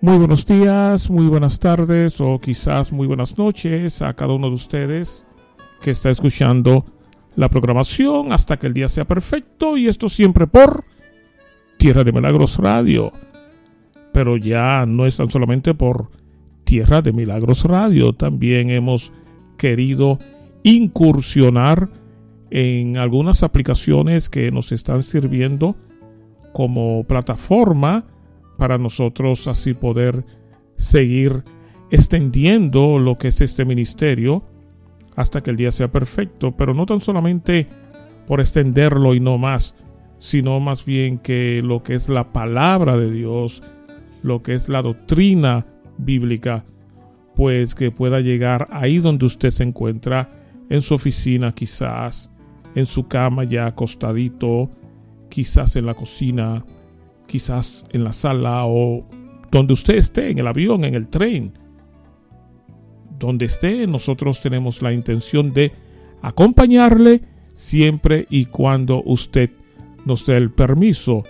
Muy buenos días, muy buenas tardes o quizás muy buenas noches a cada uno de ustedes que está escuchando la programación hasta que el día sea perfecto y esto siempre por Tierra de Milagros Radio. Pero ya no es tan solamente por Tierra de Milagros Radio, también hemos querido incursionar en algunas aplicaciones que nos están sirviendo como plataforma para nosotros así poder seguir extendiendo lo que es este ministerio hasta que el día sea perfecto, pero no tan solamente por extenderlo y no más, sino más bien que lo que es la palabra de Dios, lo que es la doctrina bíblica, pues que pueda llegar ahí donde usted se encuentra, en su oficina quizás, en su cama ya acostadito, quizás en la cocina, quizás en la sala o donde usted esté, en el avión, en el tren. Donde esté, nosotros tenemos la intención de acompañarle siempre y cuando usted nos dé el permiso.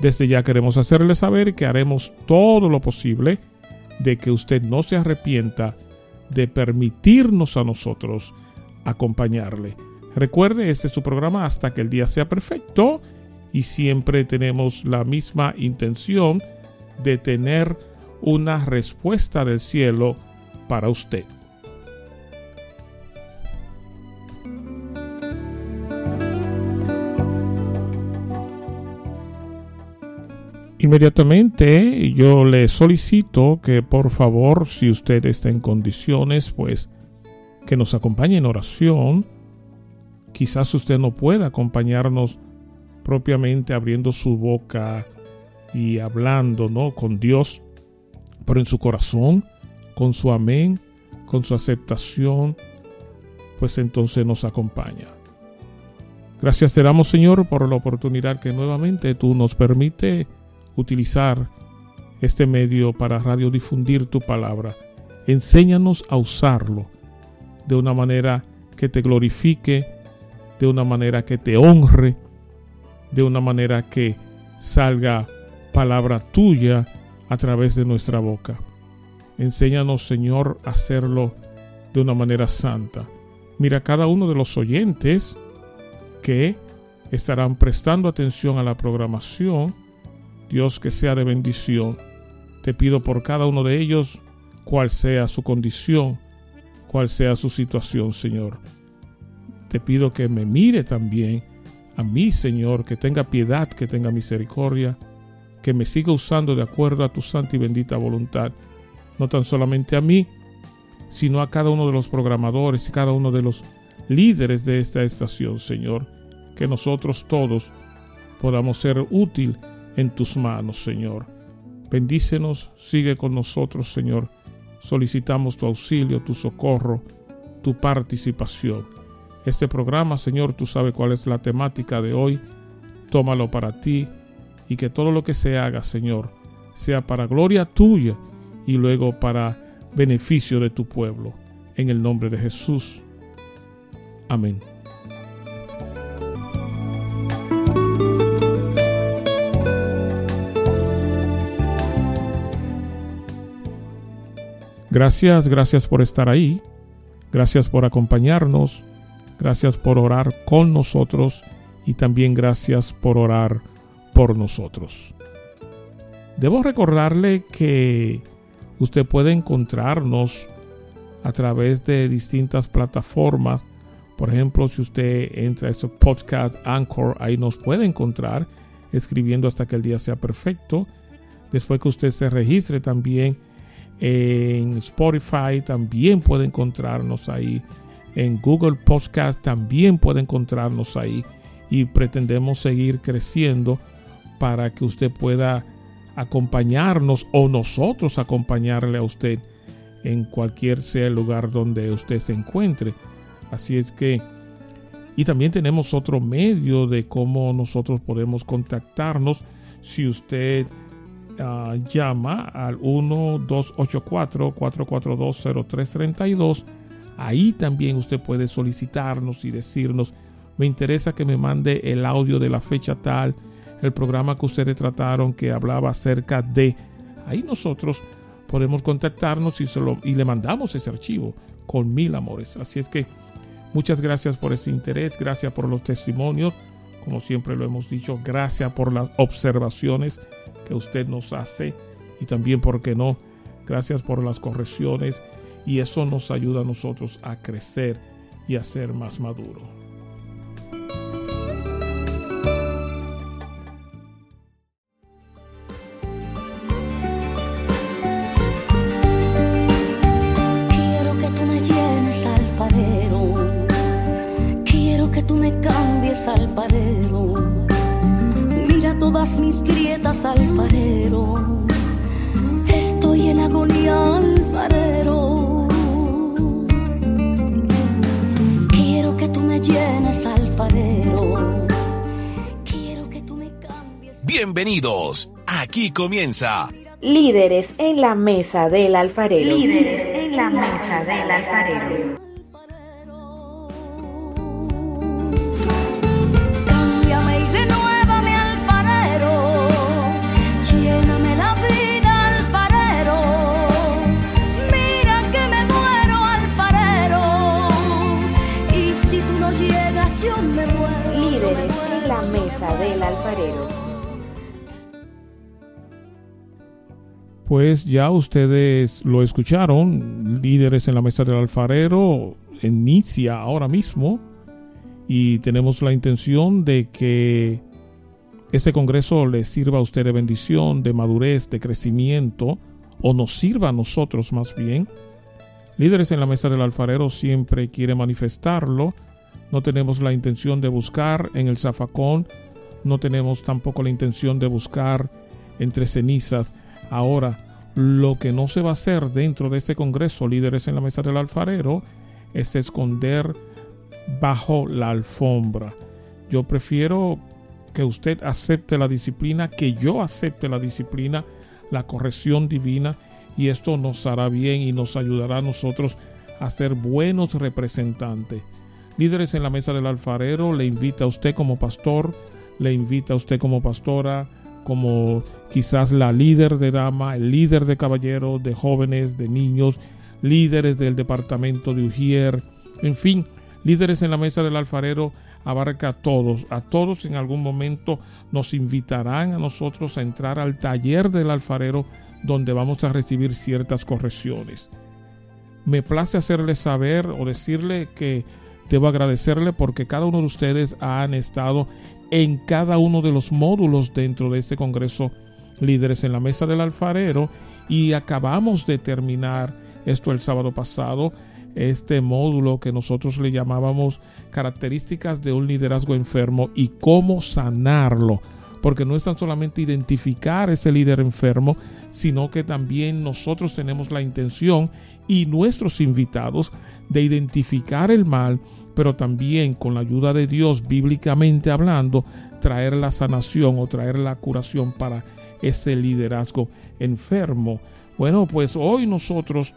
Desde ya queremos hacerle saber que haremos todo lo posible de que usted no se arrepienta de permitirnos a nosotros acompañarle. Recuerde, este es su programa hasta que el día sea perfecto y siempre tenemos la misma intención de tener una respuesta del cielo para usted. Inmediatamente yo le solicito que por favor, si usted está en condiciones, pues que nos acompañe en oración. Quizás usted no pueda acompañarnos propiamente abriendo su boca y hablando, ¿no? Con Dios, pero en su corazón, con su amén, con su aceptación, pues entonces nos acompaña. Gracias te damos, Señor, por la oportunidad que nuevamente tú nos permite utilizar este medio para radiodifundir tu palabra. Enséñanos a usarlo de una manera que te glorifique, de una manera que te honre, de una manera que salga palabra tuya a través de nuestra boca. Enséñanos, Señor, a hacerlo de una manera santa. Mira cada uno de los oyentes que estarán prestando atención a la programación. Dios que sea de bendición. Te pido por cada uno de ellos, cual sea su condición, cual sea su situación, Señor. Te pido que me mire también a mí, Señor, que tenga piedad, que tenga misericordia, que me siga usando de acuerdo a tu santa y bendita voluntad, no tan solamente a mí, sino a cada uno de los programadores y cada uno de los líderes de esta estación, Señor, que nosotros todos podamos ser útil en tus manos, Señor. Bendícenos, sigue con nosotros, Señor. Solicitamos tu auxilio, tu socorro, tu participación este programa, Señor, tú sabes cuál es la temática de hoy. Tómalo para ti y que todo lo que se haga, Señor, sea para gloria tuya y luego para beneficio de tu pueblo. En el nombre de Jesús. Amén. Gracias, gracias por estar ahí. Gracias por acompañarnos. Gracias por orar con nosotros y también gracias por orar por nosotros. Debo recordarle que usted puede encontrarnos a través de distintas plataformas. Por ejemplo, si usted entra a ese podcast Anchor, ahí nos puede encontrar escribiendo hasta que el día sea perfecto. Después que usted se registre también en Spotify, también puede encontrarnos ahí en Google Podcast también puede encontrarnos ahí y pretendemos seguir creciendo para que usted pueda acompañarnos o nosotros acompañarle a usted en cualquier sea el lugar donde usted se encuentre. Así es que, y también tenemos otro medio de cómo nosotros podemos contactarnos si usted ah, llama al 1284 442 0332 Ahí también usted puede solicitarnos y decirnos, me interesa que me mande el audio de la fecha tal, el programa que ustedes trataron que hablaba acerca de. Ahí nosotros podemos contactarnos y, y le mandamos ese archivo con mil amores. Así es que muchas gracias por ese interés, gracias por los testimonios, como siempre lo hemos dicho, gracias por las observaciones que usted nos hace y también, ¿por qué no? Gracias por las correcciones y eso nos ayuda a nosotros a crecer y a ser más maduros. Aquí comienza. Líderes en la mesa del alfarero. Líderes en la mesa del alfarero. Cámbiame y Pues ya ustedes lo escucharon, líderes en la mesa del alfarero inicia ahora mismo y tenemos la intención de que este congreso les sirva a usted de bendición, de madurez, de crecimiento, o nos sirva a nosotros más bien. Líderes en la mesa del alfarero siempre quiere manifestarlo. No tenemos la intención de buscar en el zafacón, no tenemos tampoco la intención de buscar entre cenizas. Ahora, lo que no se va a hacer dentro de este Congreso, líderes en la mesa del alfarero, es esconder bajo la alfombra. Yo prefiero que usted acepte la disciplina, que yo acepte la disciplina, la corrección divina, y esto nos hará bien y nos ayudará a nosotros a ser buenos representantes. Líderes en la mesa del alfarero le invita a usted como pastor, le invita a usted como pastora, como quizás la líder de dama, el líder de caballeros, de jóvenes, de niños, líderes del departamento de Ujier, en fin, líderes en la mesa del alfarero abarca a todos, a todos en algún momento nos invitarán a nosotros a entrar al taller del alfarero donde vamos a recibir ciertas correcciones. Me place hacerle saber o decirle que debo agradecerle porque cada uno de ustedes han estado en cada uno de los módulos dentro de este Congreso Líderes en la Mesa del Alfarero y acabamos de terminar esto el sábado pasado, este módulo que nosotros le llamábamos características de un liderazgo enfermo y cómo sanarlo. Porque no es tan solamente identificar ese líder enfermo, sino que también nosotros tenemos la intención y nuestros invitados de identificar el mal, pero también con la ayuda de Dios, bíblicamente hablando, traer la sanación o traer la curación para ese liderazgo enfermo. Bueno, pues hoy nosotros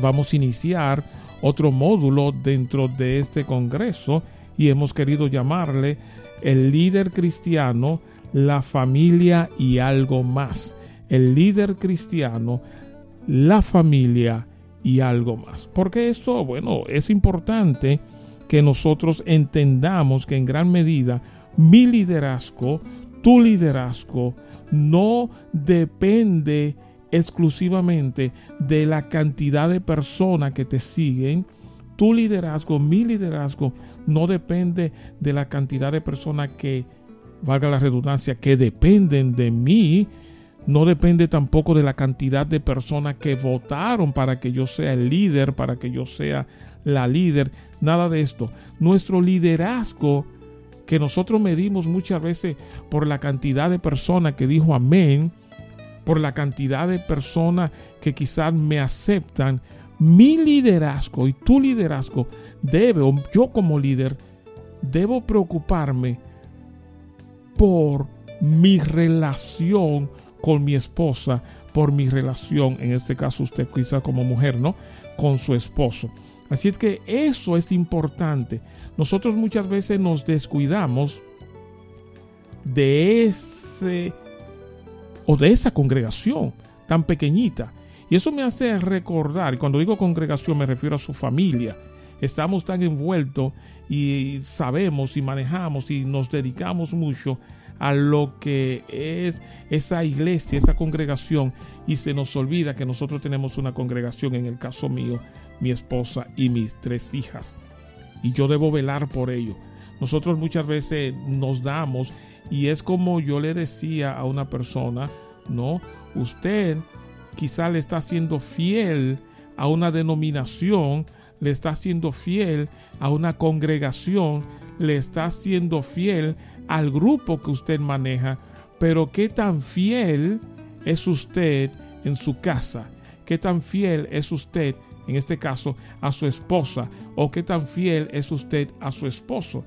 vamos a iniciar otro módulo dentro de este congreso y hemos querido llamarle el líder cristiano, la familia y algo más. El líder cristiano, la familia y algo más. Porque esto, bueno, es importante que nosotros entendamos que en gran medida mi liderazgo, tu liderazgo, no depende exclusivamente de la cantidad de personas que te siguen. Tu liderazgo, mi liderazgo, no depende de la cantidad de personas que, valga la redundancia, que dependen de mí. No depende tampoco de la cantidad de personas que votaron para que yo sea el líder, para que yo sea la líder. Nada de esto. Nuestro liderazgo, que nosotros medimos muchas veces por la cantidad de personas que dijo amén, por la cantidad de personas que quizás me aceptan, mi liderazgo y tu liderazgo debe, yo como líder, debo preocuparme por mi relación con mi esposa, por mi relación, en este caso usted quizá como mujer, ¿no? Con su esposo. Así es que eso es importante. Nosotros muchas veces nos descuidamos de ese o de esa congregación tan pequeñita. Y eso me hace recordar, cuando digo congregación me refiero a su familia. Estamos tan envueltos y sabemos y manejamos y nos dedicamos mucho a lo que es esa iglesia, esa congregación, y se nos olvida que nosotros tenemos una congregación, en el caso mío, mi esposa y mis tres hijas. Y yo debo velar por ello. Nosotros muchas veces nos damos y es como yo le decía a una persona, no, usted quizá le está siendo fiel a una denominación, le está siendo fiel a una congregación, le está siendo fiel al grupo que usted maneja, pero qué tan fiel es usted en su casa, qué tan fiel es usted, en este caso, a su esposa, o qué tan fiel es usted a su esposo.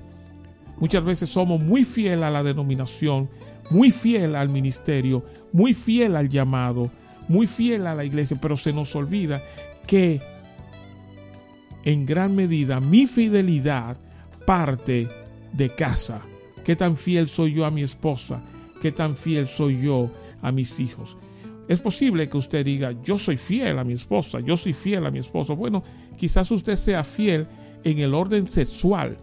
Muchas veces somos muy fiel a la denominación, muy fiel al ministerio, muy fiel al llamado, muy fiel a la iglesia, pero se nos olvida que en gran medida mi fidelidad parte de casa. ¿Qué tan fiel soy yo a mi esposa? ¿Qué tan fiel soy yo a mis hijos? Es posible que usted diga, yo soy fiel a mi esposa, yo soy fiel a mi esposo. Bueno, quizás usted sea fiel en el orden sexual,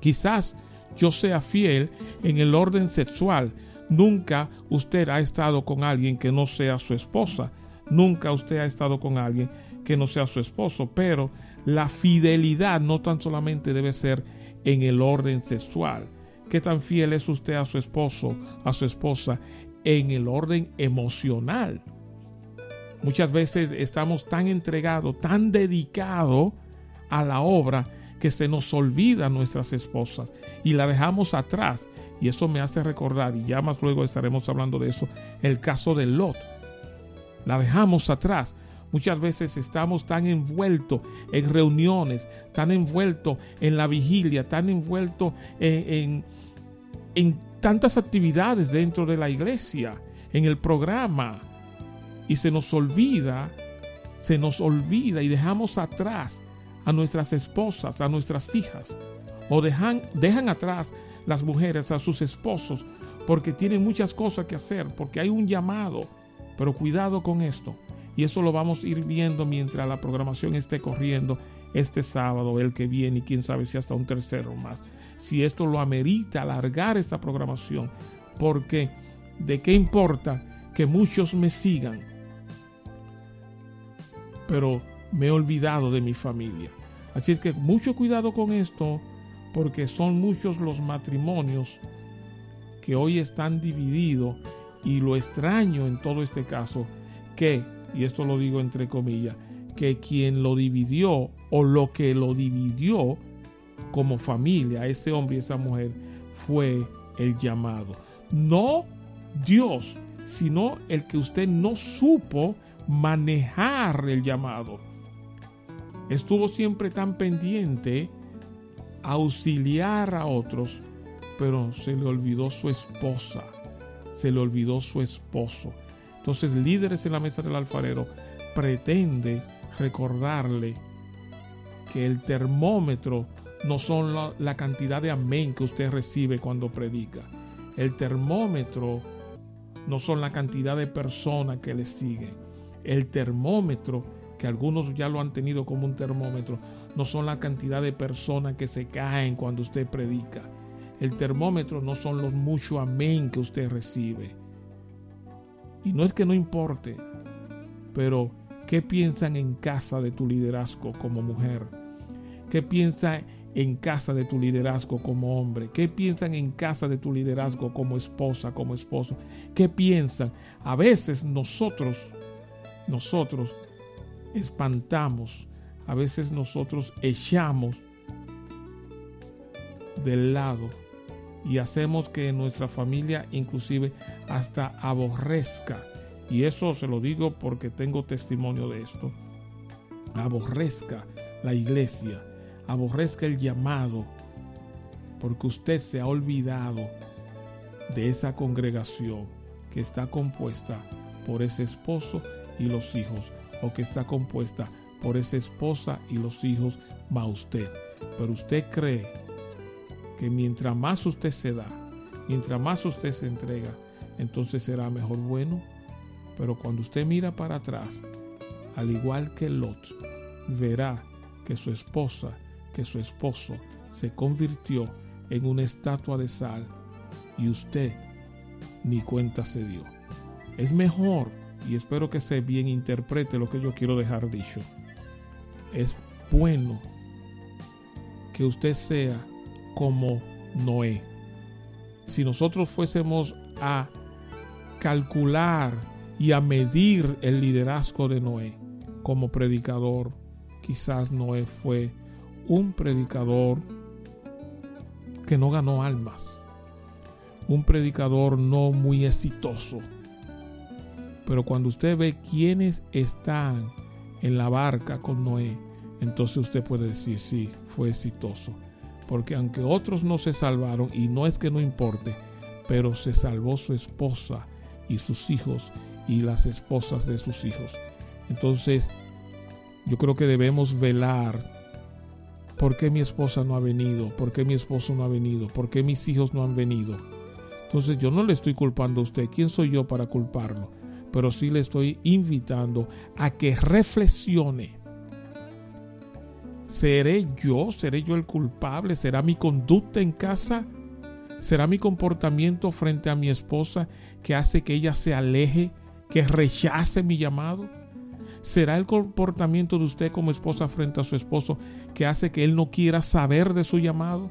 Quizás yo sea fiel en el orden sexual. Nunca usted ha estado con alguien que no sea su esposa. Nunca usted ha estado con alguien que no sea su esposo. Pero la fidelidad no tan solamente debe ser en el orden sexual. ¿Qué tan fiel es usted a su esposo, a su esposa, en el orden emocional? Muchas veces estamos tan entregados, tan dedicados a la obra que se nos olvida nuestras esposas y la dejamos atrás. Y eso me hace recordar, y ya más luego estaremos hablando de eso, el caso de Lot. La dejamos atrás. Muchas veces estamos tan envueltos en reuniones, tan envueltos en la vigilia, tan envueltos en, en tantas actividades dentro de la iglesia, en el programa, y se nos olvida, se nos olvida y dejamos atrás a nuestras esposas, a nuestras hijas, o dejan, dejan atrás las mujeres a sus esposos porque tienen muchas cosas que hacer, porque hay un llamado. Pero cuidado con esto. Y eso lo vamos a ir viendo mientras la programación esté corriendo este sábado, el que viene, y quién sabe si hasta un tercero más. Si esto lo amerita alargar esta programación, porque de qué importa que muchos me sigan, pero me he olvidado de mi familia. Así es que mucho cuidado con esto, porque son muchos los matrimonios que hoy están divididos y lo extraño en todo este caso, que, y esto lo digo entre comillas, que quien lo dividió o lo que lo dividió como familia, ese hombre y esa mujer, fue el llamado. No Dios, sino el que usted no supo manejar el llamado estuvo siempre tan pendiente a auxiliar a otros, pero se le olvidó su esposa, se le olvidó su esposo. Entonces, líderes en la mesa del alfarero pretende recordarle que el termómetro no son la, cantidad de amén que usted recibe cuando predica. El termómetro no son la cantidad de personas que le siguen. El termómetro que algunos ya lo han tenido como un termómetro, no son la cantidad de personas que se caen cuando usted predica. El termómetro no son los muchos amén que usted recibe. Y no es que no importe, pero ¿qué piensan en casa de tu liderazgo como mujer? ¿Qué piensan en casa de tu liderazgo como hombre? ¿Qué piensan en casa de tu liderazgo como esposa, como esposo? ¿Qué piensan? A veces nosotros, nosotros espantamos, a veces nosotros echamos del lado y hacemos que nuestra familia inclusive hasta aborrezca. Y eso se lo digo porque tengo testimonio de esto. Aborrezca la iglesia, aborrezca el llamado, porque usted se ha olvidado de esa congregación que está compuesta por ese esposo y los hijos o que está compuesta por esa esposa y los hijos va usted. Pero usted cree que mientras más usted se da, mientras más usted se entrega, entonces será mejor bueno. Pero cuando usted mira para atrás, al igual que Lot, verá que su esposa, que su esposo se convirtió en una estatua de sal y usted ni cuenta se dio. Es mejor, y espero que se bien interprete lo que yo quiero dejar dicho, es bueno que usted sea como Noé. Si nosotros fuésemos a calcular y a medir el liderazgo de Noé como predicador, quizás Noé fue un predicador que no ganó almas, un predicador no muy exitoso. Pero cuando usted ve quiénes están en la barca con Noé, entonces usted puede decir, sí, fue exitoso. Porque aunque otros no se salvaron, y no es que no importe, pero se salvó su esposa y sus hijos y las esposas de sus hijos. Entonces, yo creo que debemos velar ¿Por qué mi esposa no ha venido? ¿Por qué mi esposo no ha venido? ¿Por qué mis hijos no han venido? Entonces yo no le estoy culpando a usted. ¿Quién soy yo para culparlo? Pero sí le estoy invitando a que reflexione. ¿Seré yo? ¿Seré yo el culpable? ¿Será mi conducta en casa? ¿Será mi comportamiento frente a mi esposa que hace que ella se aleje, que rechace mi llamado? ¿Será el comportamiento de usted como esposa frente a su esposo que hace que él no quiera saber de su llamado?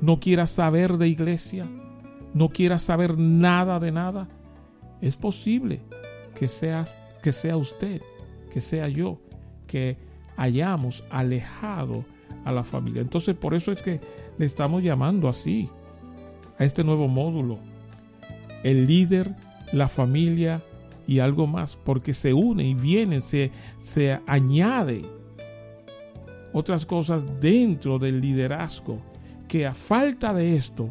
¿No quiera saber de iglesia? ¿No quiera saber nada de nada? Es posible que, seas, que sea usted, que sea yo, que hayamos alejado a la familia. Entonces por eso es que le estamos llamando así a este nuevo módulo. El líder, la familia y algo más, porque se une y viene, se, se añade otras cosas dentro del liderazgo, que a falta de esto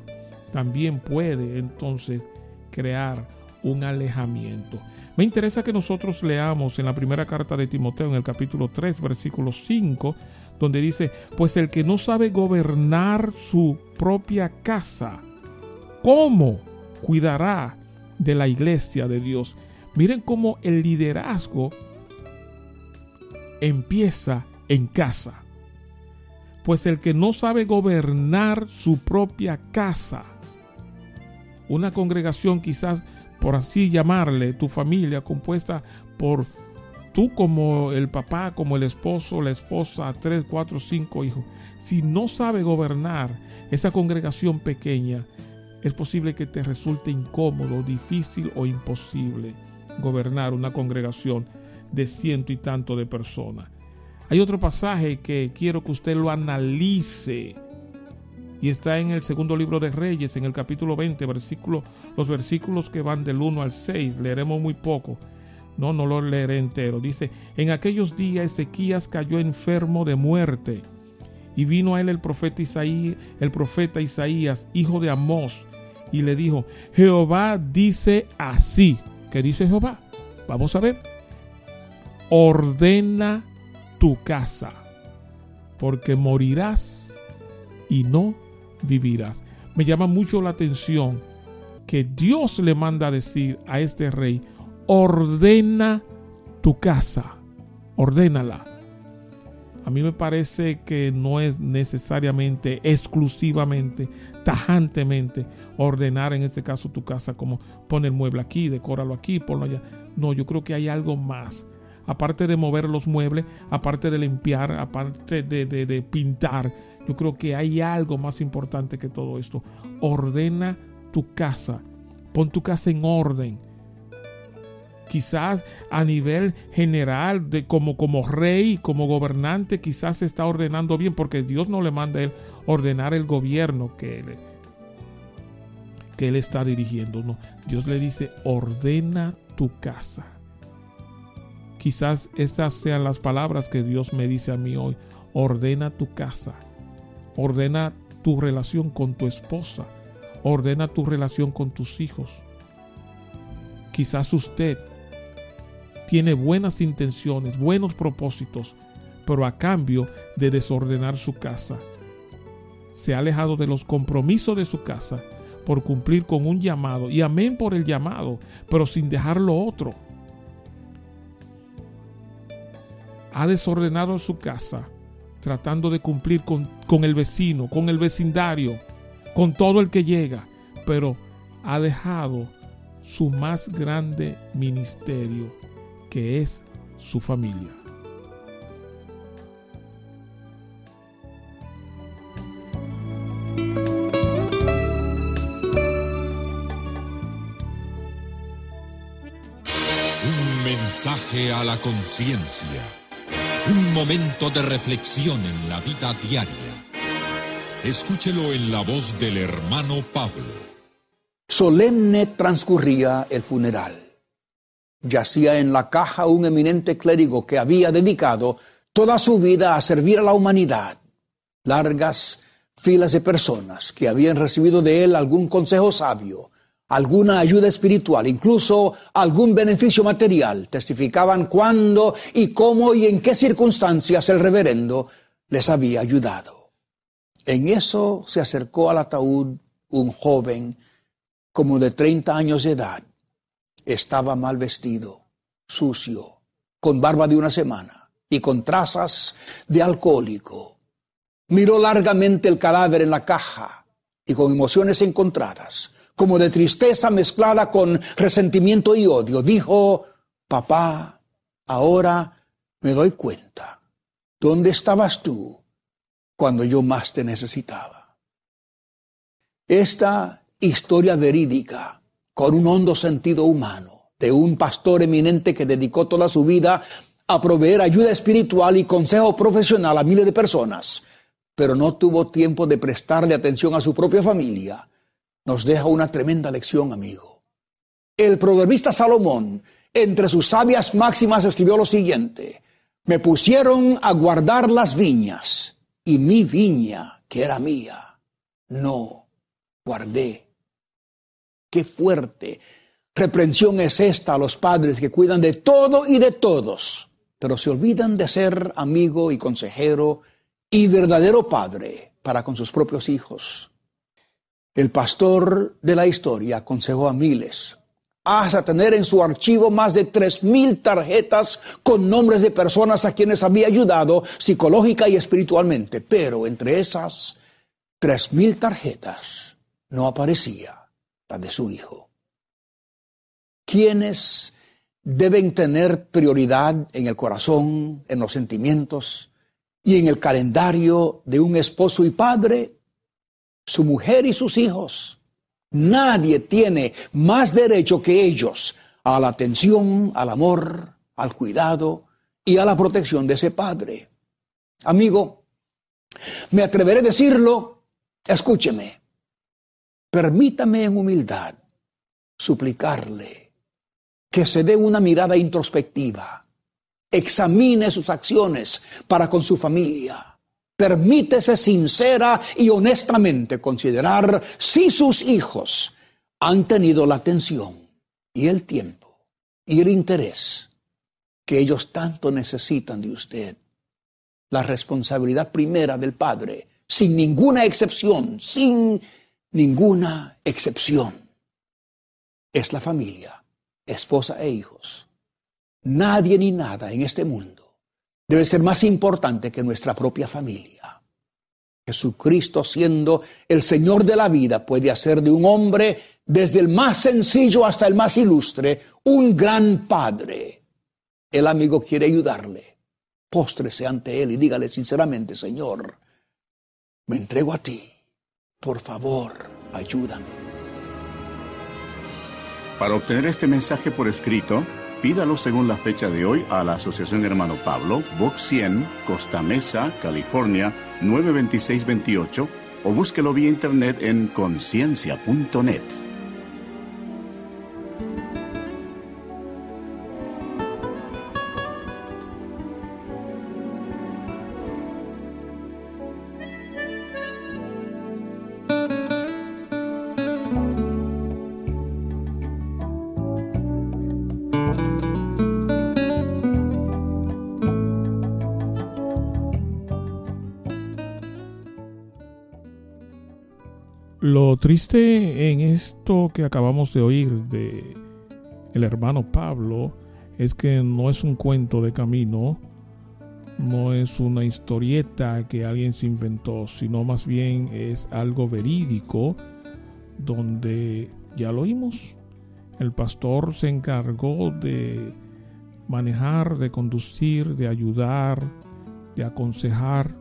también puede entonces crear un alejamiento. Me interesa que nosotros leamos en la primera carta de Timoteo, en el capítulo 3, versículo 5, donde dice, pues el que no sabe gobernar su propia casa, ¿cómo cuidará de la iglesia de Dios? Miren cómo el liderazgo empieza en casa. Pues el que no sabe gobernar su propia casa, una congregación quizás por así llamarle, tu familia compuesta por tú como el papá, como el esposo, la esposa, tres, cuatro, cinco hijos, si no sabe gobernar esa congregación pequeña, es posible que te resulte incómodo, difícil o imposible gobernar una congregación de ciento y tanto de personas. Hay otro pasaje que quiero que usted lo analice y está en el segundo libro de Reyes, en el capítulo 20, versículo, los versículos que van del 1 al 6, leeremos muy poco. No, no lo leeré entero. Dice, en aquellos días Ezequías cayó enfermo de muerte y vino a él el profeta Isaías, el profeta Isaías, hijo de Amós, y le dijo, Jehová dice así, ¿Qué dice Jehová? Vamos a ver. Ordena tu casa, porque morirás y no vivirás. Me llama mucho la atención que Dios le manda a decir a este rey, ordena tu casa, ordénala. A mí me parece que no es necesariamente, exclusivamente, tajantemente ordenar en este caso tu casa como poner mueble aquí, decóralo aquí, ponlo allá. No, yo creo que hay algo más. Aparte de mover los muebles, aparte de limpiar, aparte de, de pintar, yo creo que hay algo más importante que todo esto. Ordena tu casa. Pon tu casa en orden quizás a nivel general, de como, como rey, como gobernante, quizás se está ordenando bien, porque Dios no le manda a él ordenar el gobierno que él, que él está dirigiendo. No, Dios le dice, ordena tu casa. Quizás estas sean las palabras que Dios me dice a mí hoy. Ordena tu casa. Ordena tu relación con tu esposa. Ordena tu relación con tus hijos. Quizás usted tiene buenas intenciones, buenos propósitos, pero a cambio de desordenar su casa. Se ha alejado de los compromisos de su casa por cumplir con un llamado, y amén por el llamado, pero sin dejar lo otro. Ha desordenado su casa tratando de cumplir con, con el vecino, con el vecindario, con todo el que llega, pero ha dejado su más grande ministerio, que es su familia. Un mensaje a la conciencia. Un momento de reflexión en la vida diaria. Escúchelo en la voz del hermano Pablo. Solemne transcurría el funeral. Yacía en la caja un eminente clérigo que había dedicado toda su vida a servir a la humanidad. Largas filas de personas que habían recibido de él algún consejo sabio, alguna ayuda espiritual, incluso algún beneficio material, testificaban cuándo y cómo y en qué circunstancias el reverendo les había ayudado. En eso se acercó al ataúd un joven como de 30 años de edad. Estaba mal vestido, sucio, con barba de una semana y con trazas de alcohólico. Miró largamente el cadáver en la caja y con emociones encontradas, como de tristeza mezclada con resentimiento y odio, dijo, papá, ahora me doy cuenta. ¿Dónde estabas tú cuando yo más te necesitaba? Esta historia verídica con un hondo sentido humano de un pastor eminente que dedicó toda su vida a proveer ayuda espiritual y consejo profesional a miles de personas, pero no tuvo tiempo de prestarle atención a su propia familia, nos deja una tremenda lección, amigo. El proverbista Salomón, entre sus sabias máximas, escribió lo siguiente, me pusieron a guardar las viñas y mi viña, que era mía, no guardé. Qué fuerte reprensión es esta a los padres que cuidan de todo y de todos, pero se olvidan de ser amigo y consejero y verdadero padre para con sus propios hijos. El pastor de la historia aconsejó a miles hasta tener en su archivo más de tres mil tarjetas con nombres de personas a quienes había ayudado psicológica y espiritualmente, pero entre esas tres mil tarjetas no aparecía de su hijo. ¿Quiénes deben tener prioridad en el corazón, en los sentimientos y en el calendario de un esposo y padre? Su mujer y sus hijos. Nadie tiene más derecho que ellos a la atención, al amor, al cuidado y a la protección de ese padre. Amigo, me atreveré a decirlo, escúcheme, Permítame en humildad suplicarle que se dé una mirada introspectiva, examine sus acciones para con su familia. Permítese sincera y honestamente considerar si sus hijos han tenido la atención y el tiempo y el interés que ellos tanto necesitan de usted. La responsabilidad primera del Padre, sin ninguna excepción, sin ninguna excepción. Es la familia, esposa e hijos. Nadie ni nada en este mundo debe ser más importante que nuestra propia familia. Jesucristo, siendo el Señor de la vida, puede hacer de un hombre, desde el más sencillo hasta el más ilustre, un gran padre. El amigo quiere ayudarle. Póstrese ante Él y dígale sinceramente, Señor, me entrego a ti por favor, ayúdame. Para obtener este mensaje por escrito, pídalo según la fecha de hoy a la Asociación Hermano Pablo, Box 100, Costa Mesa, California, 92628 o búsquelo vía internet en conciencia.net. triste en esto que acabamos de oír de el hermano Pablo es que no es un cuento de camino, no es una historieta que alguien se inventó, sino más bien es algo verídico donde ya lo oímos. El pastor se encargó de manejar, de conducir, de ayudar, de aconsejar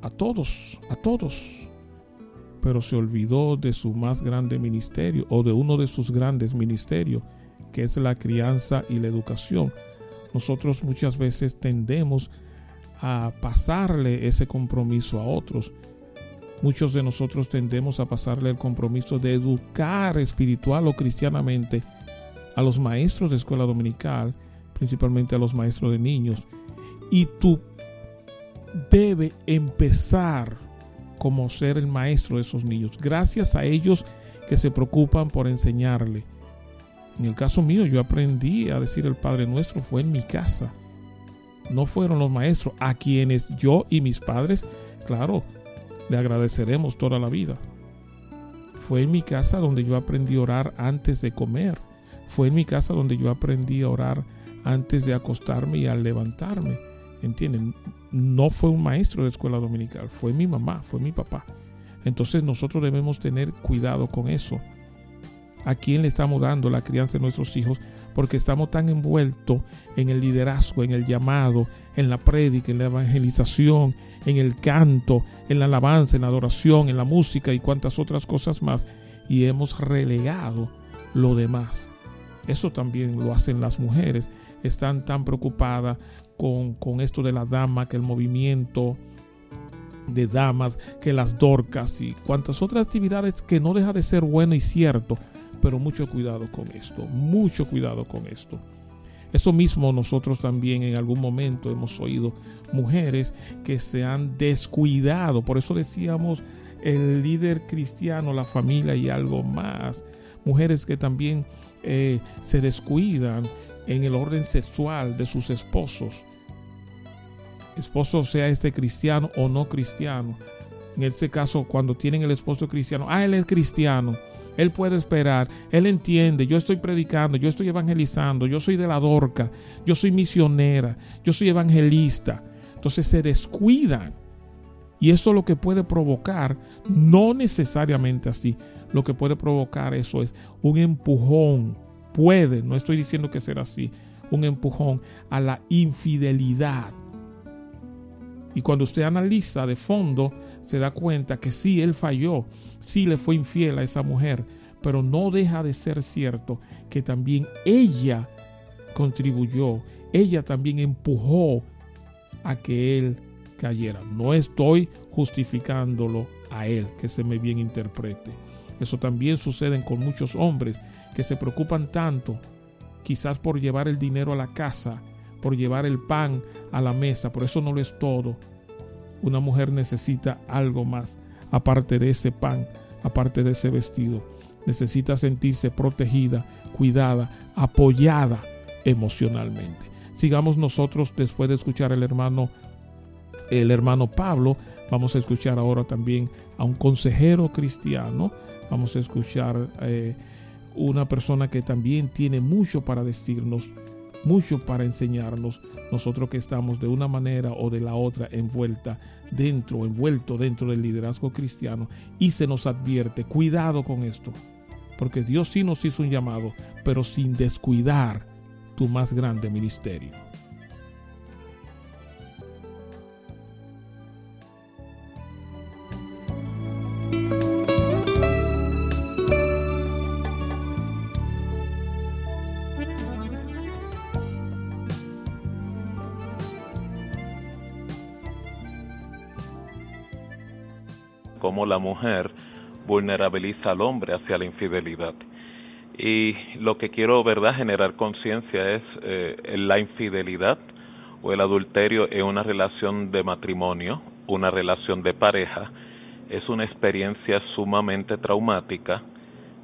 a todos, a todos pero se olvidó de su más grande ministerio o de uno de sus grandes ministerios, que es la crianza y la educación. Nosotros muchas veces tendemos a pasarle ese compromiso a otros. Muchos de nosotros tendemos a pasarle el compromiso de educar espiritual o cristianamente a los maestros de escuela dominical, principalmente a los maestros de niños. Y tú debe empezar como ser el maestro de esos niños, gracias a ellos que se preocupan por enseñarle. En el caso mío, yo aprendí a decir el Padre Nuestro, fue en mi casa. No fueron los maestros a quienes yo y mis padres, claro, le agradeceremos toda la vida. Fue en mi casa donde yo aprendí a orar antes de comer. Fue en mi casa donde yo aprendí a orar antes de acostarme y al levantarme. ¿Entienden? no fue un maestro de escuela dominical, fue mi mamá, fue mi papá. Entonces nosotros debemos tener cuidado con eso. ¿A quién le estamos dando la crianza de nuestros hijos? Porque estamos tan envueltos en el liderazgo, en el llamado, en la prédica, en la evangelización, en el canto, en la alabanza, en la adoración, en la música y cuantas otras cosas más. Y hemos relegado lo demás. Eso también lo hacen las mujeres. Están tan preocupadas con, esto de la dama, que el movimiento de damas, que las dorcas y cuantas otras actividades que no deja de ser bueno y cierto, pero mucho cuidado con esto, mucho cuidado con esto. Eso mismo nosotros también en algún momento hemos oído mujeres que se han descuidado, por eso decíamos el líder cristiano, la familia y algo más, mujeres que también eh, se descuidan en el orden sexual de sus esposos. Esposo sea este cristiano o no cristiano. En este caso, cuando tienen el esposo cristiano, ah, él es cristiano. Él puede esperar, él entiende, yo estoy predicando, yo estoy evangelizando, yo soy de la dorca, yo soy misionera, yo soy evangelista. Entonces se descuidan. Y eso lo que puede provocar, no necesariamente así, lo que puede provocar eso es un empujón puede, no estoy diciendo que será así, un empujón a la infidelidad. Y cuando usted analiza de fondo, se da cuenta que sí, él falló, sí le fue infiel a esa mujer, pero no deja de ser cierto que también ella contribuyó, ella también empujó a que él cayera. No estoy justificándolo a él, que se me bien interprete. Eso también sucede con muchos hombres que se preocupan tanto, quizás por llevar el dinero a la casa, por llevar el pan a la mesa, por eso no lo es todo. Una mujer necesita algo más, aparte de ese pan, aparte de ese vestido. Necesita sentirse protegida, cuidada, apoyada emocionalmente. Sigamos nosotros después de escuchar al hermano el hermano Pablo, vamos a escuchar ahora también a un consejero cristiano, vamos a escuchar eh, una persona que también tiene mucho para decirnos, mucho para enseñarnos, nosotros que estamos de una manera o de la otra envuelta dentro, envuelto dentro del liderazgo cristiano y se nos advierte, cuidado con esto, porque Dios sí nos hizo un llamado, pero sin descuidar tu más grande ministerio. La mujer vulnerabiliza al hombre hacia la infidelidad. Y lo que quiero, ¿verdad?, generar conciencia es eh, la infidelidad o el adulterio en una relación de matrimonio, una relación de pareja, es una experiencia sumamente traumática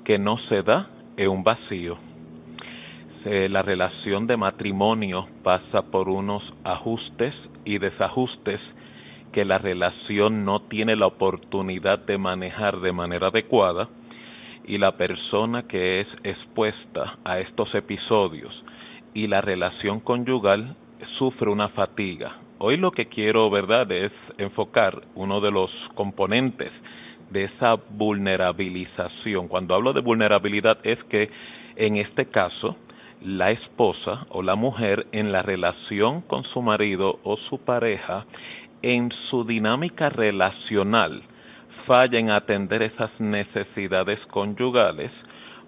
que no se da en un vacío. la relación de matrimonio pasa por unos ajustes y desajustes que la relación no tiene la oportunidad de manejar de manera adecuada y la persona que es expuesta a estos episodios y la relación conyugal sufre una fatiga. Hoy lo que quiero, ¿verdad?, es enfocar uno de los componentes de esa vulnerabilización. Cuando hablo de vulnerabilidad es que en este caso la esposa o la mujer en la relación con su marido o su pareja, en su dinámica relacional, falla en atender esas necesidades conyugales,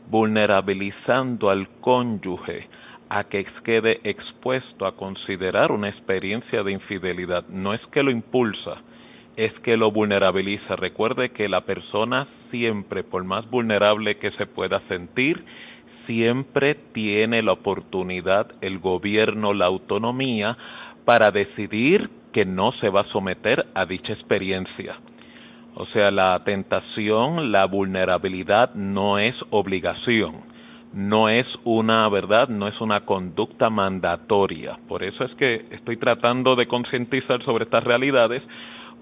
vulnerabilizando al cónyuge a que quede expuesto a considerar una experiencia de infidelidad. No es que lo impulsa, es que lo vulnerabiliza. Recuerde que la persona siempre, por más vulnerable que se pueda sentir, siempre tiene la oportunidad el gobierno, la autonomía, para decidir que no se va a someter a dicha experiencia. O sea, la tentación, la vulnerabilidad no es obligación, no es una verdad, no es una conducta mandatoria. Por eso es que estoy tratando de concientizar sobre estas realidades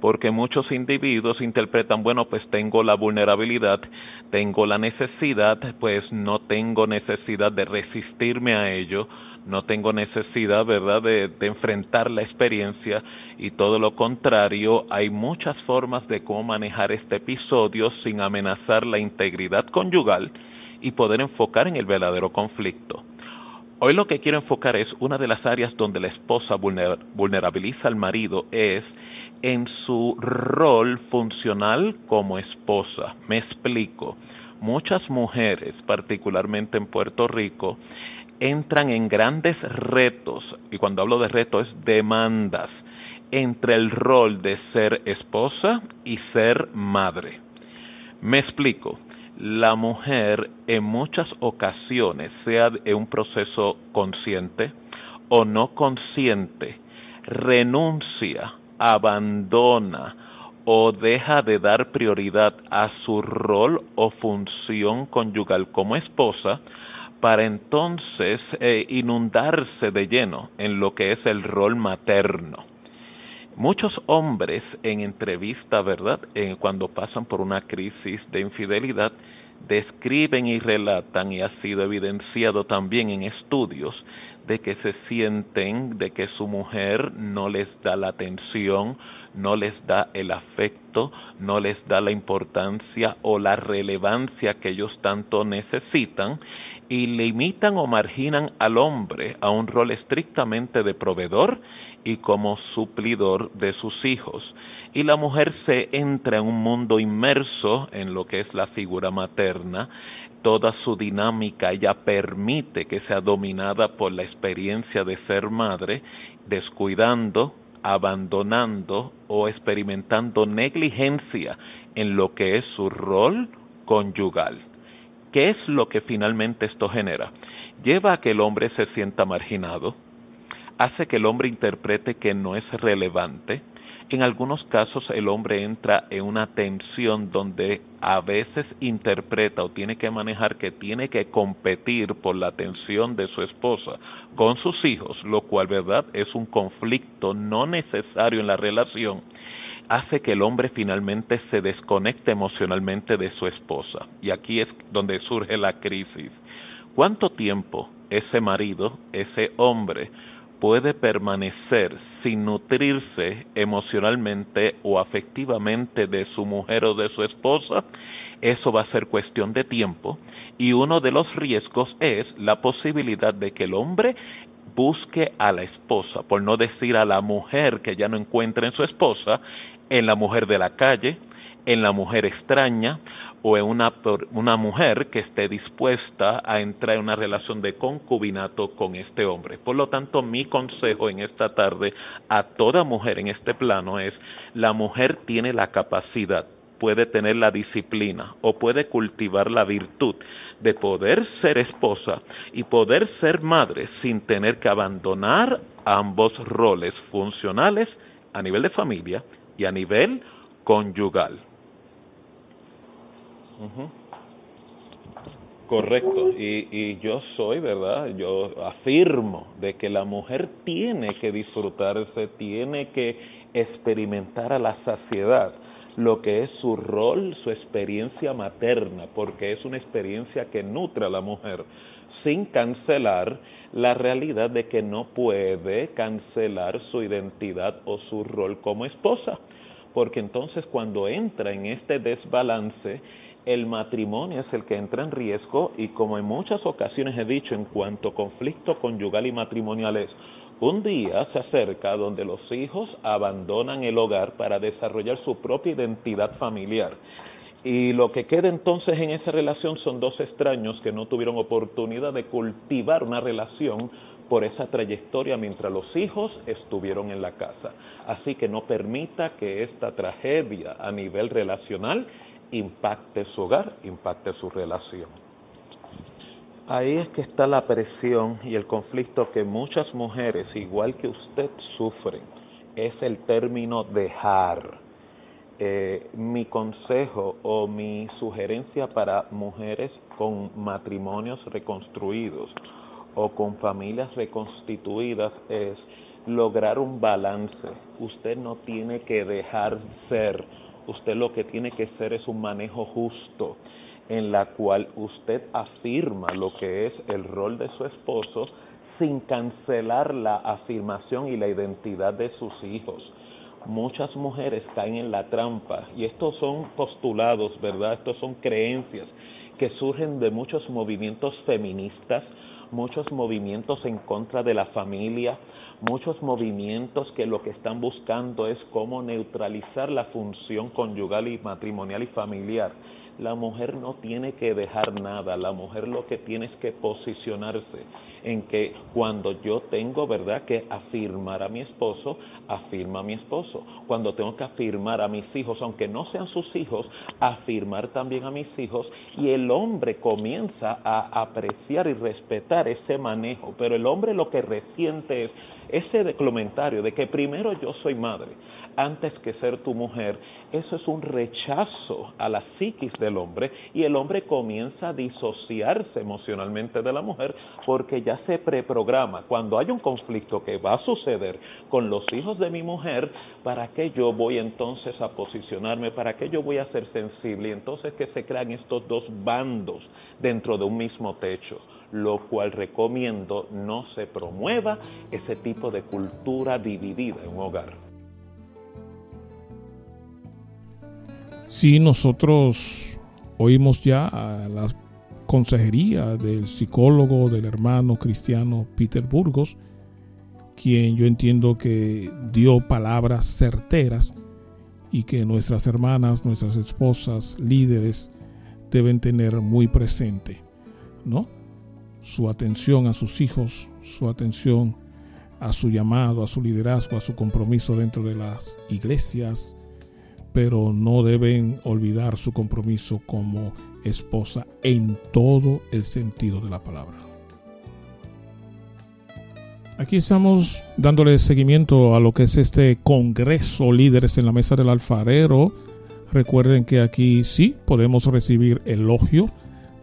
porque muchos individuos interpretan, bueno, pues tengo la vulnerabilidad, tengo la necesidad, pues no tengo necesidad de resistirme a ello, no tengo necesidad, ¿verdad?, de, de, enfrentar la experiencia y todo lo contrario, hay muchas formas de cómo manejar este episodio sin amenazar la integridad conyugal y poder enfocar en el verdadero conflicto. Hoy lo que quiero enfocar es una de las áreas donde la esposa vulnerabiliza al marido es en su rol funcional como esposa. Me explico. Muchas mujeres, particularmente en Puerto Rico, entran en grandes retos, y cuando hablo de retos es demandas, entre el rol de ser esposa y ser madre. Me explico. La mujer en muchas ocasiones, sea en un proceso consciente o no consciente, renuncia abandona o deja de dar prioridad a su rol o función conyugal como esposa para entonces eh, inundarse de lleno en lo que es el rol materno. Muchos hombres en entrevista, ¿verdad? cuando pasan por una crisis de infidelidad, describen y relatan, y ha sido evidenciado también en estudios, de que se sienten de que su mujer no les da la atención, no les da el afecto, no les da la importancia o la relevancia que ellos tanto necesitan y limitan o marginan al hombre a un rol estrictamente de proveedor y como suplidor de sus hijos. Y la mujer se entra en un mundo inmerso en lo que es la figura materna, toda su dinámica ella permite que sea dominada por la experiencia de ser madre, descuidando, abandonando o experimentando negligencia en lo que es su rol conyugal. ¿Qué es lo que finalmente esto genera? Lleva a que el hombre se sienta marginado, hace que el hombre interprete que no es relevante, en algunos casos el hombre entra en una tensión donde a veces interpreta o tiene que manejar que tiene que competir por la atención de su esposa con sus hijos, lo cual, verdad, es un conflicto no necesario en la relación, hace que el hombre finalmente se desconecte emocionalmente de su esposa. Y aquí es donde surge la crisis. ¿Cuánto tiempo ese marido, ese hombre, puede permanecer sin nutrirse emocionalmente o afectivamente de su mujer o de su esposa, eso va a ser cuestión de tiempo y uno de los riesgos es la posibilidad de que el hombre busque a la esposa, por no decir a la mujer que ya no encuentra en su esposa, en la mujer de la calle, en la mujer extraña o en una, una mujer que esté dispuesta a entrar en una relación de concubinato con este hombre. Por lo tanto, mi consejo en esta tarde a toda mujer en este plano es, la mujer tiene la capacidad, puede tener la disciplina o puede cultivar la virtud de poder ser esposa y poder ser madre sin tener que abandonar ambos roles funcionales a nivel de familia y a nivel conyugal. Correcto, y, y yo soy, ¿verdad? Yo afirmo de que la mujer tiene que disfrutarse, tiene que experimentar a la saciedad lo que es su rol, su experiencia materna, porque es una experiencia que nutre a la mujer, sin cancelar la realidad de que no puede cancelar su identidad o su rol como esposa, porque entonces cuando entra en este desbalance, el matrimonio es el que entra en riesgo y como en muchas ocasiones he dicho en cuanto a conflicto conyugal y matrimonial es, un día se acerca donde los hijos abandonan el hogar para desarrollar su propia identidad familiar. Y lo que queda entonces en esa relación son dos extraños que no tuvieron oportunidad de cultivar una relación por esa trayectoria mientras los hijos estuvieron en la casa. Así que no permita que esta tragedia a nivel relacional impacte su hogar, impacte su relación. Ahí es que está la presión y el conflicto que muchas mujeres, igual que usted, sufren. Es el término dejar. Eh, mi consejo o mi sugerencia para mujeres con matrimonios reconstruidos o con familias reconstituidas es lograr un balance. Usted no tiene que dejar ser, usted lo que tiene que ser es un manejo justo en la cual usted afirma lo que es el rol de su esposo sin cancelar la afirmación y la identidad de sus hijos. Muchas mujeres caen en la trampa y estos son postulados, ¿verdad? Estos son creencias que surgen de muchos movimientos feministas, muchos movimientos en contra de la familia, muchos movimientos que lo que están buscando es cómo neutralizar la función conyugal y matrimonial y familiar la mujer no tiene que dejar nada, la mujer lo que tiene es que posicionarse en que cuando yo tengo, ¿verdad?, que afirmar a mi esposo, afirma a mi esposo. Cuando tengo que afirmar a mis hijos, aunque no sean sus hijos, afirmar también a mis hijos y el hombre comienza a apreciar y respetar ese manejo, pero el hombre lo que resiente es ese comentario de que primero yo soy madre, antes que ser tu mujer, eso es un rechazo a la psiquis del hombre y el hombre comienza a disociarse emocionalmente de la mujer porque ya se preprograma. Cuando hay un conflicto que va a suceder con los hijos de mi mujer, ¿para qué yo voy entonces a posicionarme? ¿Para qué yo voy a ser sensible? Y entonces que se crean estos dos bandos dentro de un mismo techo lo cual recomiendo no se promueva ese tipo de cultura dividida en un hogar. Si nosotros oímos ya a la consejería del psicólogo, del hermano cristiano Peter Burgos, quien yo entiendo que dio palabras certeras y que nuestras hermanas, nuestras esposas, líderes deben tener muy presente, ¿no? Su atención a sus hijos, su atención a su llamado, a su liderazgo, a su compromiso dentro de las iglesias, pero no deben olvidar su compromiso como esposa en todo el sentido de la palabra. Aquí estamos dándole seguimiento a lo que es este Congreso Líderes en la Mesa del Alfarero. Recuerden que aquí sí podemos recibir elogio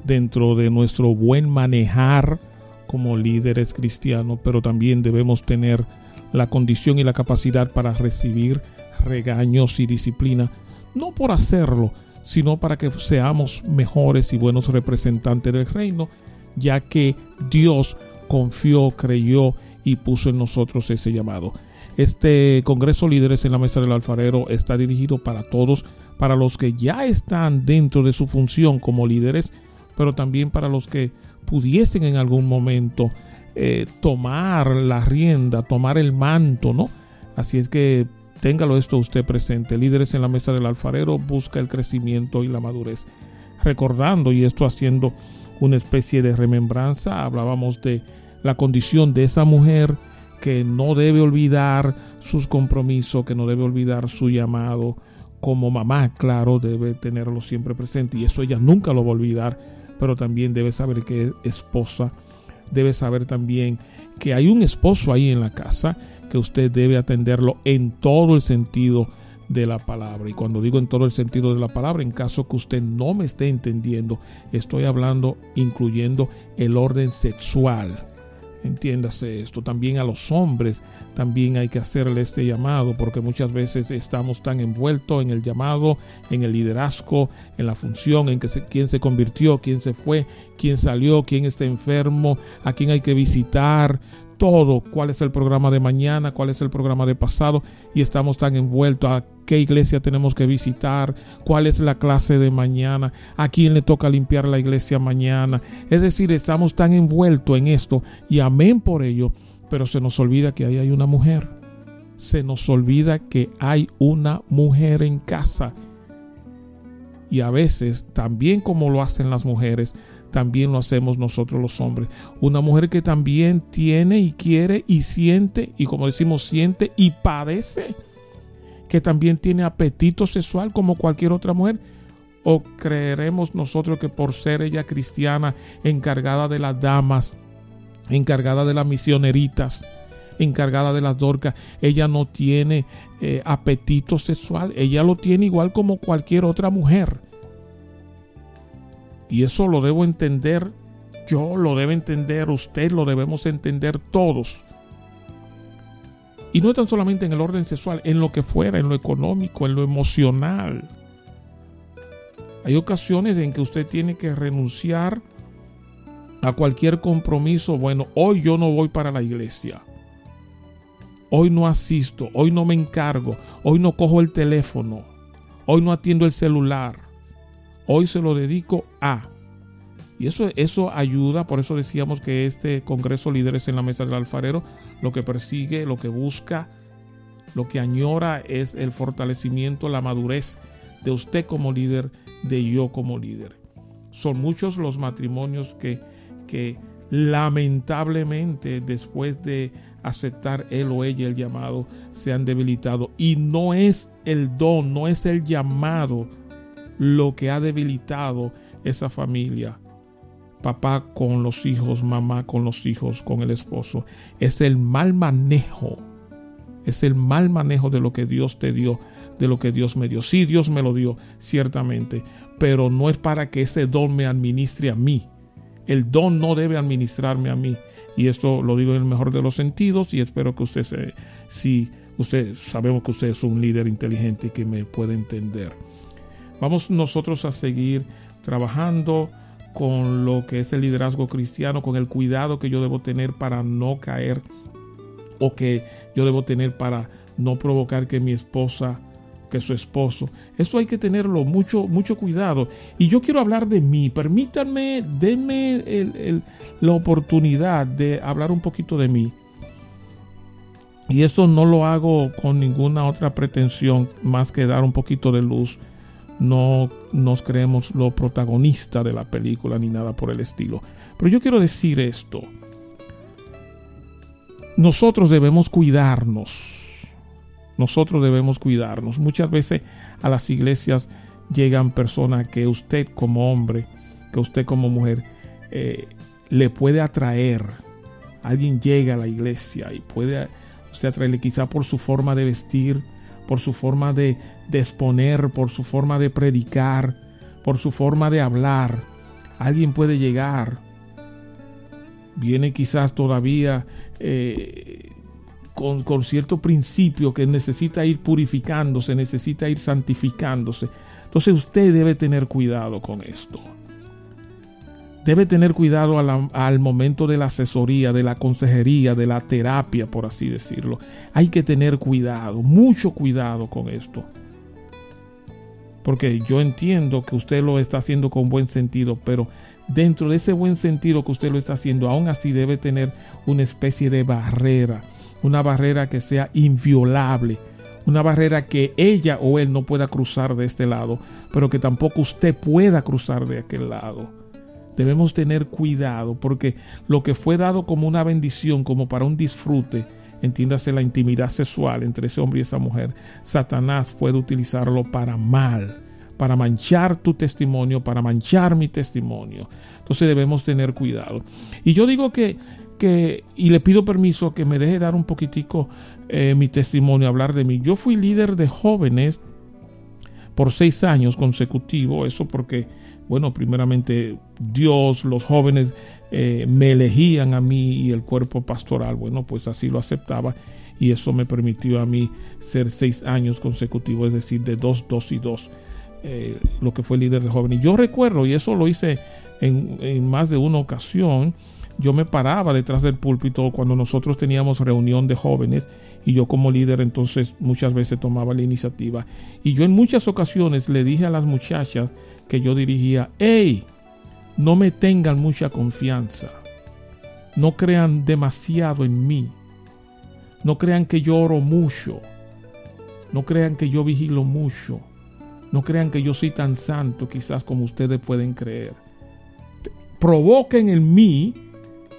dentro de nuestro buen manejar como líderes cristianos, pero también debemos tener la condición y la capacidad para recibir regaños y disciplina, no por hacerlo, sino para que seamos mejores y buenos representantes del reino, ya que Dios confió, creyó y puso en nosotros ese llamado. Este Congreso Líderes en la Mesa del Alfarero está dirigido para todos, para los que ya están dentro de su función como líderes, pero también para los que pudiesen en algún momento eh, tomar la rienda, tomar el manto, ¿no? Así es que Téngalo esto usted presente. Líderes en la mesa del alfarero busca el crecimiento y la madurez. Recordando y esto haciendo una especie de remembranza, hablábamos de la condición de esa mujer que no debe olvidar sus compromisos, que no debe olvidar su llamado. Como mamá, claro, debe tenerlo siempre presente y eso ella nunca lo va a olvidar, pero también debe saber que es esposa, debe saber también que hay un esposo ahí en la casa que usted debe atenderlo en todo el sentido de la palabra. Y cuando digo en todo el sentido de la palabra, en caso que usted no me esté entendiendo, estoy hablando incluyendo el orden sexual. Entiéndase esto, también a los hombres también hay que hacerle este llamado porque muchas veces estamos tan envueltos en el llamado, en el liderazgo, en la función, en que quién se convirtió, quién se fue, quién salió, quién está enfermo, a quién hay que visitar, todo, cuál es el programa de mañana, cuál es el programa de pasado y estamos tan envueltos a qué iglesia tenemos que visitar, cuál es la clase de mañana, a quién le toca limpiar la iglesia mañana. Es decir, estamos tan envueltos en esto y amén por ello, pero se nos olvida que ahí hay una mujer. Se nos olvida que hay una mujer en casa. Y a veces, también como lo hacen las mujeres, también lo hacemos nosotros los hombres. Una mujer que también tiene y quiere y siente, y como decimos, siente y padece, que también tiene apetito sexual como cualquier otra mujer. ¿O creeremos nosotros que por ser ella cristiana, encargada de las damas, encargada de las misioneritas, encargada de las dorcas, ella no tiene eh, apetito sexual? Ella lo tiene igual como cualquier otra mujer. Y eso lo debo entender yo, lo debe entender usted, lo debemos entender todos. Y no tan solamente en el orden sexual, en lo que fuera, en lo económico, en lo emocional. Hay ocasiones en que usted tiene que renunciar a cualquier compromiso. Bueno, hoy yo no voy para la iglesia. Hoy no asisto, hoy no me encargo, hoy no cojo el teléfono, hoy no atiendo el celular Hoy se lo dedico a. Y eso, eso ayuda, por eso decíamos que este Congreso Líderes en la Mesa del Alfarero lo que persigue, lo que busca, lo que añora es el fortalecimiento, la madurez de usted como líder, de yo como líder. Son muchos los matrimonios que, que lamentablemente después de aceptar él o ella el llamado se han debilitado. Y no es el don, no es el llamado lo que ha debilitado esa familia. Papá con los hijos, mamá con los hijos, con el esposo. Es el mal manejo. Es el mal manejo de lo que Dios te dio, de lo que Dios me dio. Sí, Dios me lo dio, ciertamente, pero no es para que ese don me administre a mí. El don no debe administrarme a mí. Y esto lo digo en el mejor de los sentidos y espero que usted se, si usted sabemos que usted es un líder inteligente que me puede entender. Vamos nosotros a seguir trabajando con lo que es el liderazgo cristiano, con el cuidado que yo debo tener para no caer o que yo debo tener para no provocar que mi esposa, que su esposo. Eso hay que tenerlo mucho, mucho cuidado. Y yo quiero hablar de mí. Permítanme, denme la oportunidad de hablar un poquito de mí. Y esto no lo hago con ninguna otra pretensión más que dar un poquito de luz no nos creemos lo protagonista de la película ni nada por el estilo. Pero yo quiero decir esto. Nosotros debemos cuidarnos. Nosotros debemos cuidarnos. Muchas veces a las iglesias llegan personas que usted como hombre, que usted como mujer, eh, le puede atraer. Alguien llega a la iglesia y puede usted atraerle quizá por su forma de vestir, por su forma de, exponer, por su forma de predicar, por su forma de hablar. Alguien puede llegar, viene quizás todavía eh, con, con, cierto principio que necesita ir purificándose, necesita ir santificándose. Entonces usted debe tener cuidado con esto debe tener cuidado al, momento de la asesoría, de la consejería, de la terapia, por así decirlo. Hay que tener cuidado, mucho cuidado con esto. Porque yo entiendo que usted lo está haciendo con buen sentido, pero dentro de ese buen sentido que usted lo está haciendo, aún así debe tener una especie de barrera, una barrera que sea inviolable, una barrera que ella o él no pueda cruzar de este lado, pero que tampoco usted pueda cruzar de aquel lado debemos tener cuidado porque lo que fue dado como una bendición, como para un disfrute, entiéndase la intimidad sexual entre ese hombre y esa mujer, Satanás puede utilizarlo para mal, para manchar tu testimonio, para manchar mi testimonio. Entonces debemos tener cuidado. Y yo digo que, que y le pido permiso que me deje dar un poquitico eh, mi testimonio, hablar de mí. Yo fui líder de jóvenes por seis años consecutivos, eso porque bueno, primeramente Dios, los jóvenes eh, me elegían a mí y el cuerpo pastoral, bueno, pues así lo aceptaba y eso me permitió a mí ser seis años consecutivos, es decir, de dos, dos y dos, eh, lo que fue líder de jóvenes. Y yo recuerdo, y eso lo hice en, en más de una ocasión, yo me paraba detrás del púlpito cuando nosotros teníamos reunión de jóvenes y yo como líder entonces muchas veces tomaba la iniciativa. Y yo en muchas ocasiones le dije a las muchachas que yo dirigía, hey, no me tengan mucha confianza, no crean demasiado en mí, no crean que yo oro mucho, no crean que yo vigilo mucho, no crean que yo soy tan santo quizás como ustedes pueden creer. Provoquen en mí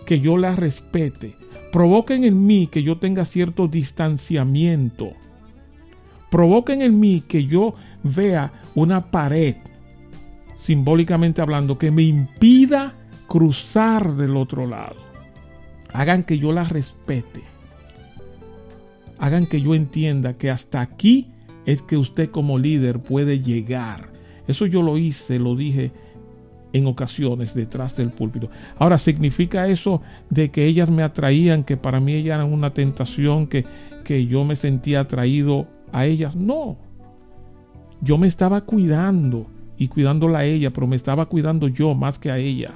que yo la respete. Provoquen en mí que yo tenga cierto distanciamiento. Provoquen en mí que yo vea una pared, simbólicamente hablando, que me impida cruzar del otro lado. Hagan que yo la respete. Hagan que yo entienda que hasta aquí es que usted como líder puede llegar. Eso yo lo hice, lo dije en ocasiones detrás del púlpito. Ahora, ¿significa eso de que ellas me atraían, que para mí ellas eran una tentación, que, que yo me sentía atraído a ellas? No. Yo me estaba cuidando y cuidándola a ella, pero me estaba cuidando yo más que a ella.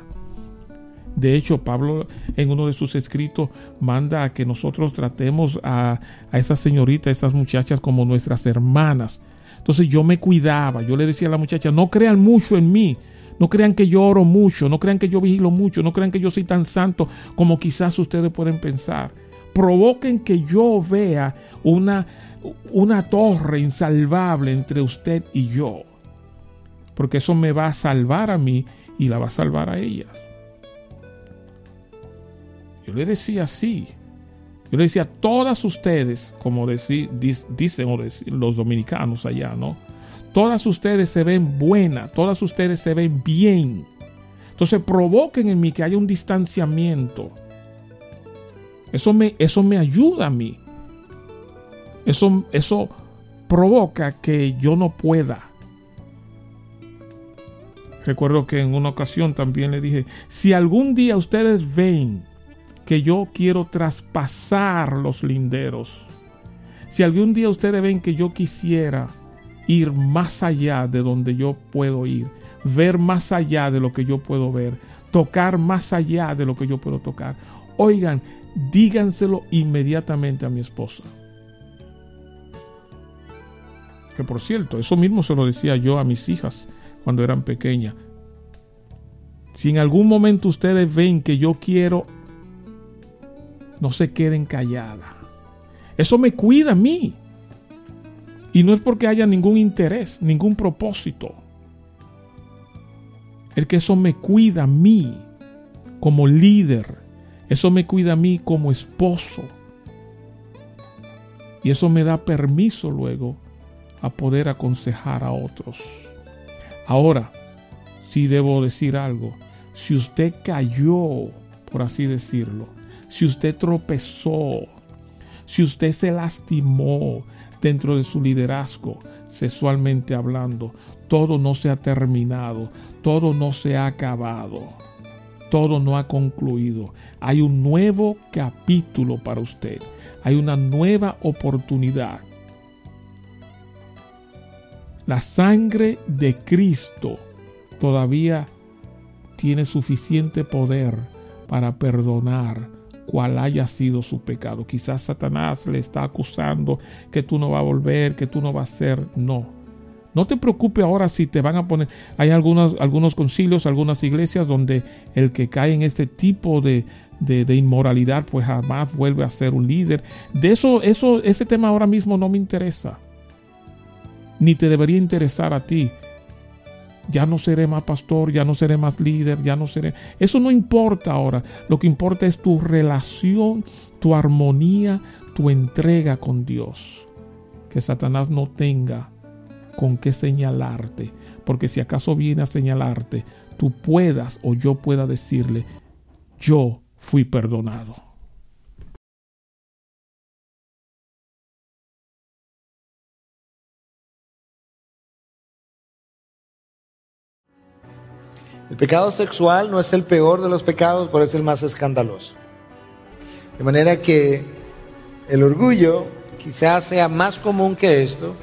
De hecho, Pablo en uno de sus escritos manda a que nosotros tratemos a, a esas señoritas, esas muchachas como nuestras hermanas. Entonces yo me cuidaba, yo le decía a la muchacha, no crean mucho en mí, no crean que yo oro mucho, no crean que yo vigilo mucho, no crean que yo soy tan santo como quizás ustedes pueden pensar. Provoquen que yo vea una, una torre insalvable entre usted y yo. Porque eso me va a salvar a mí y la va a salvar a ella. Yo le decía así. Yo le decía, todas ustedes, como dicen los dominicanos allá, ¿no? Todas ustedes se ven buenas, todas ustedes se ven bien. Entonces provoquen en mí que haya un distanciamiento. Eso me, eso me ayuda a mí. Eso, eso provoca que yo no pueda. Recuerdo que en una ocasión también le dije, si algún día ustedes ven que yo quiero traspasar los linderos, si algún día ustedes ven que yo quisiera ir más allá de donde yo puedo ir, ver más allá de lo que yo puedo ver, tocar más allá de lo que yo puedo tocar. Oigan, díganselo inmediatamente a mi esposa. Que por cierto, eso mismo se lo decía yo a mis hijas cuando eran pequeñas. Si en algún momento ustedes ven que yo quiero, no se queden calladas. Eso me cuida a mí. Y no es porque haya ningún interés, ningún propósito. El que eso me cuida a mí como líder. Eso me cuida a mí como esposo. Y eso me da permiso luego a poder aconsejar a otros. Ahora, si debo decir algo, si usted cayó, por así decirlo, si usted tropezó, si usted se lastimó, dentro de su liderazgo, sexualmente hablando. Todo no se ha terminado, todo no se ha acabado, todo no ha concluido. Hay un nuevo capítulo para usted, hay una nueva oportunidad. La sangre de Cristo todavía tiene suficiente poder para perdonar cual haya sido su pecado. Quizás Satanás le está acusando que tú no vas a volver, que tú no vas a ser. No. No te preocupes ahora si te van a poner. Hay algunos, algunos concilios, algunas iglesias donde el que cae en este tipo de, de, inmoralidad, pues jamás vuelve a ser un líder. De eso, eso, ese tema ahora mismo no me interesa. Ni te debería interesar a ti ya no seré más pastor, ya no seré más líder, ya no seré... Eso no importa ahora. Lo que importa es tu relación, tu armonía, tu entrega con Dios. Que Satanás no tenga con qué señalarte. Porque si acaso viene a señalarte, tú puedas o yo pueda decirle, yo fui perdonado. El pecado sexual no es el peor de los pecados, pero es el más escandaloso. De manera que el orgullo quizás sea más común que esto,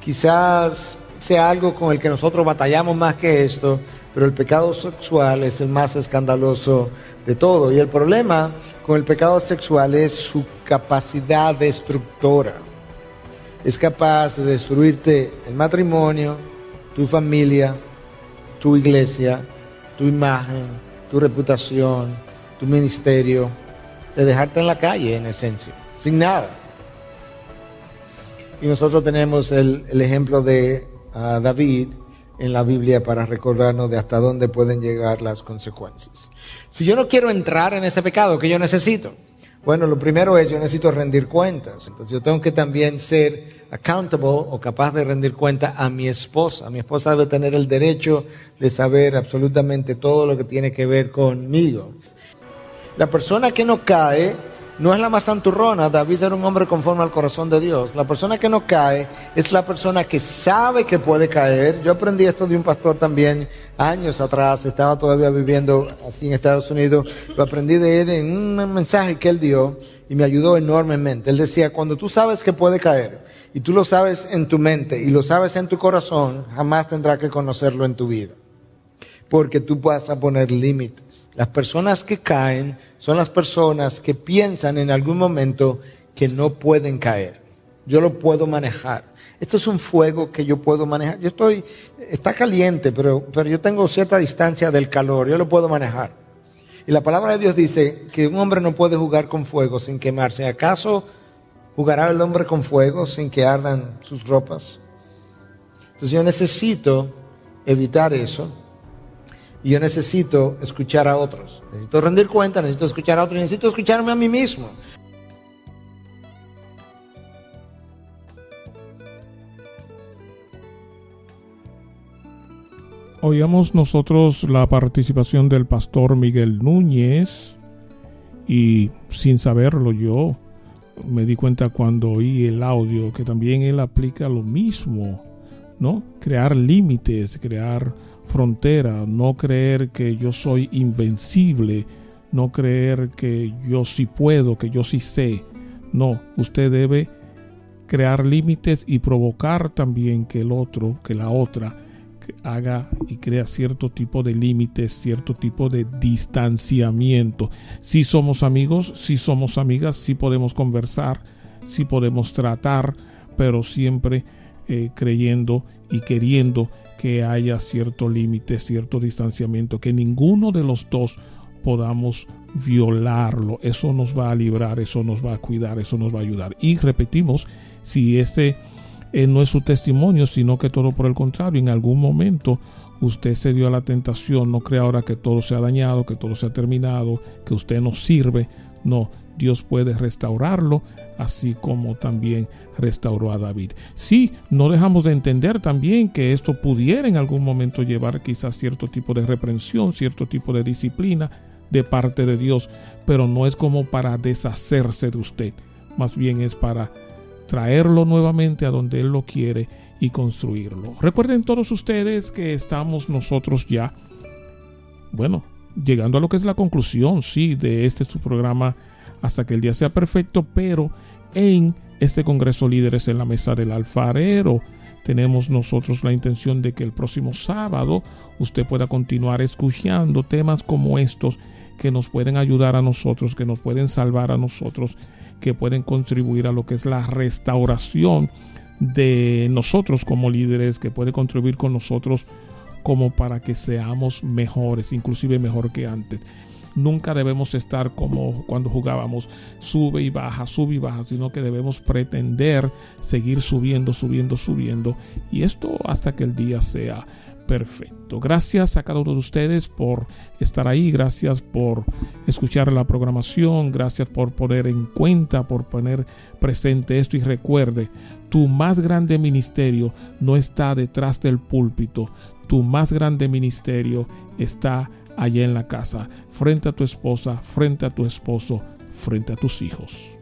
quizás sea algo con el que nosotros batallamos más que esto, pero el pecado sexual es el más escandaloso de todo. Y el problema con el pecado sexual es su capacidad destructora. Es capaz de destruirte el matrimonio, tu familia, tu iglesia, tu imagen, tu reputación, tu ministerio, de dejarte en la calle en esencia, sin nada. Y nosotros tenemos el, ejemplo de ah, David en la Biblia para recordarnos de hasta dónde pueden llegar las consecuencias. Si yo no quiero entrar en ese pecado, ¿qué yo necesito? Bueno, lo primero es yo necesito rendir cuentas. Entonces yo tengo que también ser accountable o capaz de rendir cuenta a mi esposa. Mi esposa debe tener el derecho de saber absolutamente todo lo que tiene que ver conmigo. La persona que no cae no es la más santurrona. David era un hombre conforme al corazón de Dios. La persona que no cae es la persona que sabe que puede caer. Yo aprendí esto de un pastor también años atrás. Estaba todavía viviendo aquí en Estados Unidos. Lo aprendí de él en un mensaje que él dio y me ayudó enormemente. Él decía, cuando tú sabes que puede caer y tú lo sabes en tu mente y lo sabes en tu corazón, jamás tendrás que conocerlo en tu vida porque tú vas a poner límites. Las personas que caen son las personas que piensan en algún momento que no pueden caer. Yo lo puedo manejar. Esto es un fuego que yo puedo manejar. Yo estoy, está caliente, pero, pero yo tengo cierta distancia del calor. Yo lo puedo manejar. Y la palabra de Dios dice que un hombre no puede jugar con fuego sin quemarse. ¿Acaso jugará el hombre con fuego sin que ardan sus ropas? Entonces yo necesito evitar eso y yo necesito escuchar a otros. Necesito rendir cuenta, necesito escuchar a otros, necesito escucharme a mí mismo. Oíamos nosotros la participación del pastor Miguel Núñez y sin saberlo yo me di cuenta cuando oí el audio que también él aplica lo mismo, ¿no? Crear límites, crear frontera, no creer que yo soy invencible, no creer que yo sí puedo, que yo sí sé. No, usted debe crear límites y provocar también que el otro, que la otra, haga y crea cierto tipo de límites, cierto tipo de distanciamiento. Si somos amigos, si somos amigas, si podemos conversar, si podemos tratar, pero siempre eh, creyendo y queriendo que haya cierto límite, cierto distanciamiento, que ninguno de los dos podamos violarlo. Eso nos va a librar, eso nos va a cuidar, eso nos va a ayudar. Y repetimos, si este eh, no es su testimonio, sino que todo por el contrario, en algún momento usted se dio a la tentación, no crea ahora que todo se ha dañado, que todo se ha terminado, que usted no sirve. No, Dios puede restaurarlo, así como también restauró a David. Sí, no dejamos de entender también que esto pudiera en algún momento llevar quizás cierto tipo de reprensión, cierto tipo de disciplina de parte de Dios, pero no es como para deshacerse de usted, más bien es para traerlo nuevamente a donde Él lo quiere y construirlo. Recuerden todos ustedes que estamos nosotros ya, bueno, llegando a lo que es la conclusión, sí, de este su programa hasta que el día sea perfecto, pero en este Congreso Líderes en la Mesa del Alfarero tenemos nosotros la intención de que el próximo sábado usted pueda continuar escuchando temas como estos que nos pueden ayudar a nosotros, que nos pueden salvar a nosotros, que pueden contribuir a lo que es la restauración de nosotros como líderes, que puede contribuir con nosotros como para que seamos mejores, inclusive mejor que antes. Nunca debemos estar como cuando jugábamos, sube y baja, sube y baja, sino que debemos pretender seguir subiendo, subiendo, subiendo. Y esto hasta que el día sea perfecto. Gracias a cada uno de ustedes por estar ahí, gracias por escuchar la programación, gracias por poner en cuenta, por poner presente esto y recuerde, tu más grande ministerio no está detrás del púlpito, tu más grande ministerio está allá en la casa, frente a tu esposa, frente a tu esposo, frente a tus hijos.